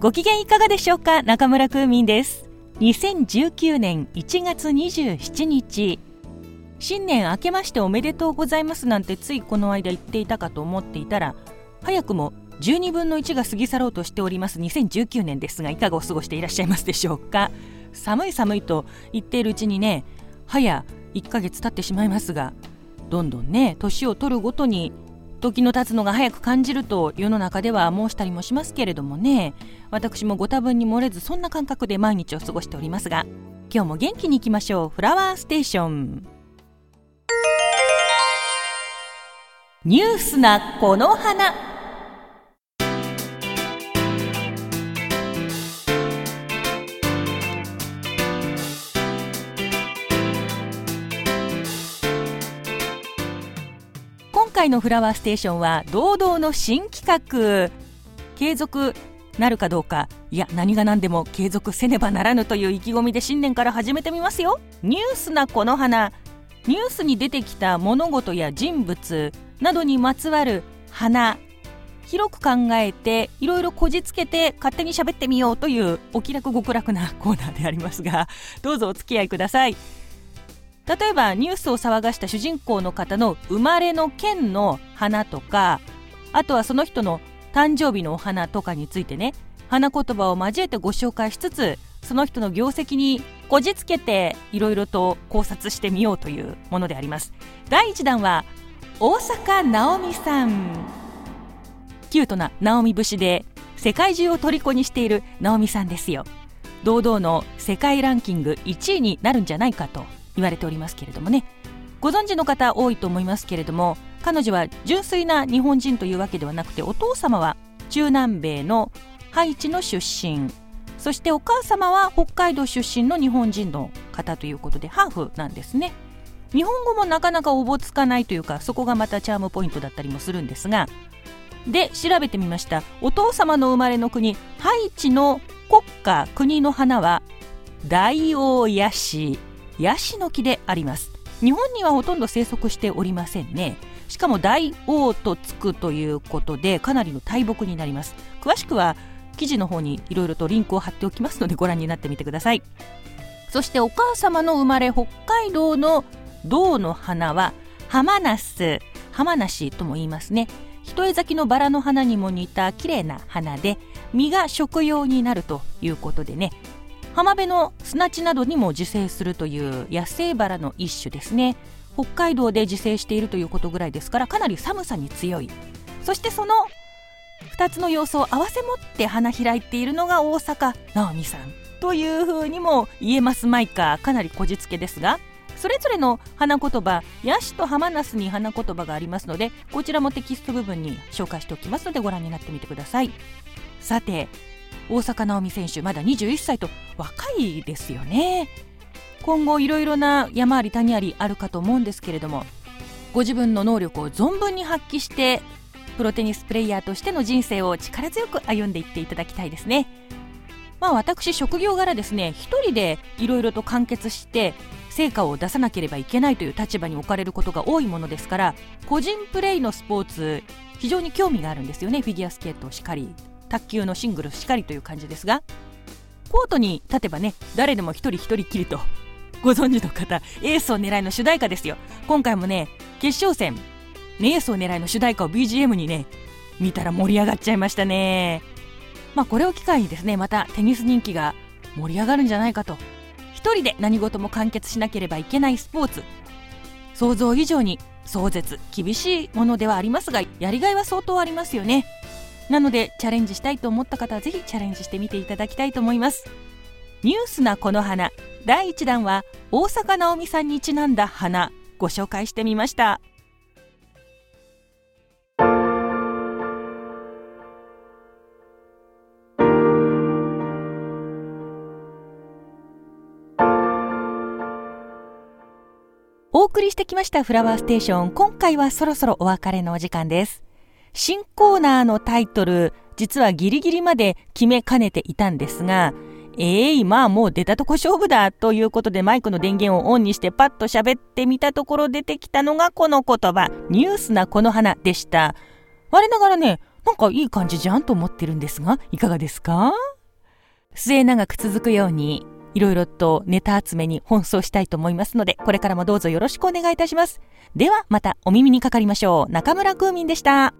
ご機嫌いかがでしょうか？中村空民です。2019年1月27日新年明けましておめでとうございますなんてついこの間言っていたかと思っていたら早くも12分の1が過ぎ去ろうとしております。2019年ですがいかがお過ごしていらっしゃいますでしょうか？寒い寒いと言っているうちにね早1ヶ月経ってしまいますがどんどんね年を取るごとに時の経つのが早く感じると世の中では申したりもしますけれどもね。私もご多分に漏れずそんな感覚で毎日を過ごしておりますが今日も元気にいきましょう。フラワーステーションニュースなこの花。回のフラワーステーションは堂々の新企画。継続なるかどうかいや何が何でも継続せねばならぬという意気込みで新年から始めてみますよ。ニュースなこの花。ニュースに出てきた物事や人物などにまつわる花。広く考えていろいろこじつけて勝手に喋ってみようというお気楽極楽なコーナーでありますがどうぞお付き合いください。例えばニュースを騒がした主人公の方の生まれの県の花とかあとはその人の誕生日のお花とかについてね花言葉を交えてご紹介しつつその人の業績にこじつけていろいろと考察してみようというものであります。第1弾は大阪直美さん。キュートな直美節で世界中を虜にしている直美さんですよ。堂々の世界ランキング1位になるんじゃないかと。言われておりますけれどもね。ご存知の方多いと思いますけれども彼女は純粋な日本人というわけではなくてお父様は中南米のハイチの出身。そしてお母様は北海道出身の日本人の方ということでハーフなんですね。日本語もなかなかおぼつかないというかそこがまたチャームポイントだったりもするんですが。で調べてみました。お父様の生まれの国ハイチの国家国の花は大王ヤシヤシの木であります。日本にはほとんど生息しておりませんね。しかも大王とつくということでかなりの大木になります。詳しくは記事の方にいろいろとリンクを貼っておきますのでご覧になってみてください。そしてお母様の生まれ北海道の銅の花は浜ナス。浜梨とも言いますね。一重咲きのバラの花にも似た綺麗な花で実が食用になるということでね。浜辺の砂地などにも自生するという野生バラの一種ですね。北海道で自生しているということぐらいですからかなり寒さに強い。そしてその2つの要素を併せ持って花開いているのが大阪。直美さん。というふうにも言えますマイカかなりこじつけですがそれぞれの花言葉ヤシとハマナスに花言葉がありますのでこちらもテキスト部分に紹介しておきますのでご覧になってみてください。さて大坂なおみ選手まだ21歳と若いですよね。今後いろいろな山あり谷ありあるかと思うんですけれどもご自分の能力を存分に発揮してプロテニスプレーヤーとしての人生を力強く歩んでいっていただきたいですね。まあ私職業柄ですね一人でいろいろと完結して成果を出さなければいけないという立場に置かれることが多いものですから個人プレーのスポーツ非常に興味があるんですよね。フィギュアスケートしかり卓球のシングルしかりという感じですがコートに立てばね誰でも一人一人きりとご存知の方エースを狙いの主題歌ですよ。今回もね決勝戦、エースを狙いの主題歌を BGM にね見たら盛り上がっちゃいましたね。まあこれを機会にですねまたテニス人気が盛り上がるんじゃないかと。一人で何事も完結しなければいけないスポーツ。想像以上に壮絶厳しいものではありますがやりがいは相当ありますよね。なのでチャレンジしたいと思った方はぜひチャレンジしてみていただきたいと思います。ニュースなこの花。第1弾は大阪なおみさんにちなんだ花ご紹介してみました。お送りしてきましたフラワーステーション。今回はそろそろお別れのお時間です。新コーナーのタイトル、実はギリギリまで決めかねていたんですが、ええー、まあもう出たとこ勝負だということでマイクの電源をオンにしてパッと喋ってみたところ出てきたのがこの言葉、ニュースなこの花でした。我ながらね、なんかいい感じじゃんと思ってるんですが、いかがですか？末永く続くように、いろいろとネタ集めに奔走したいと思いますので、これからもどうぞよろしくお願いいたします。では、またお耳にかかりましょう。中村空民でした。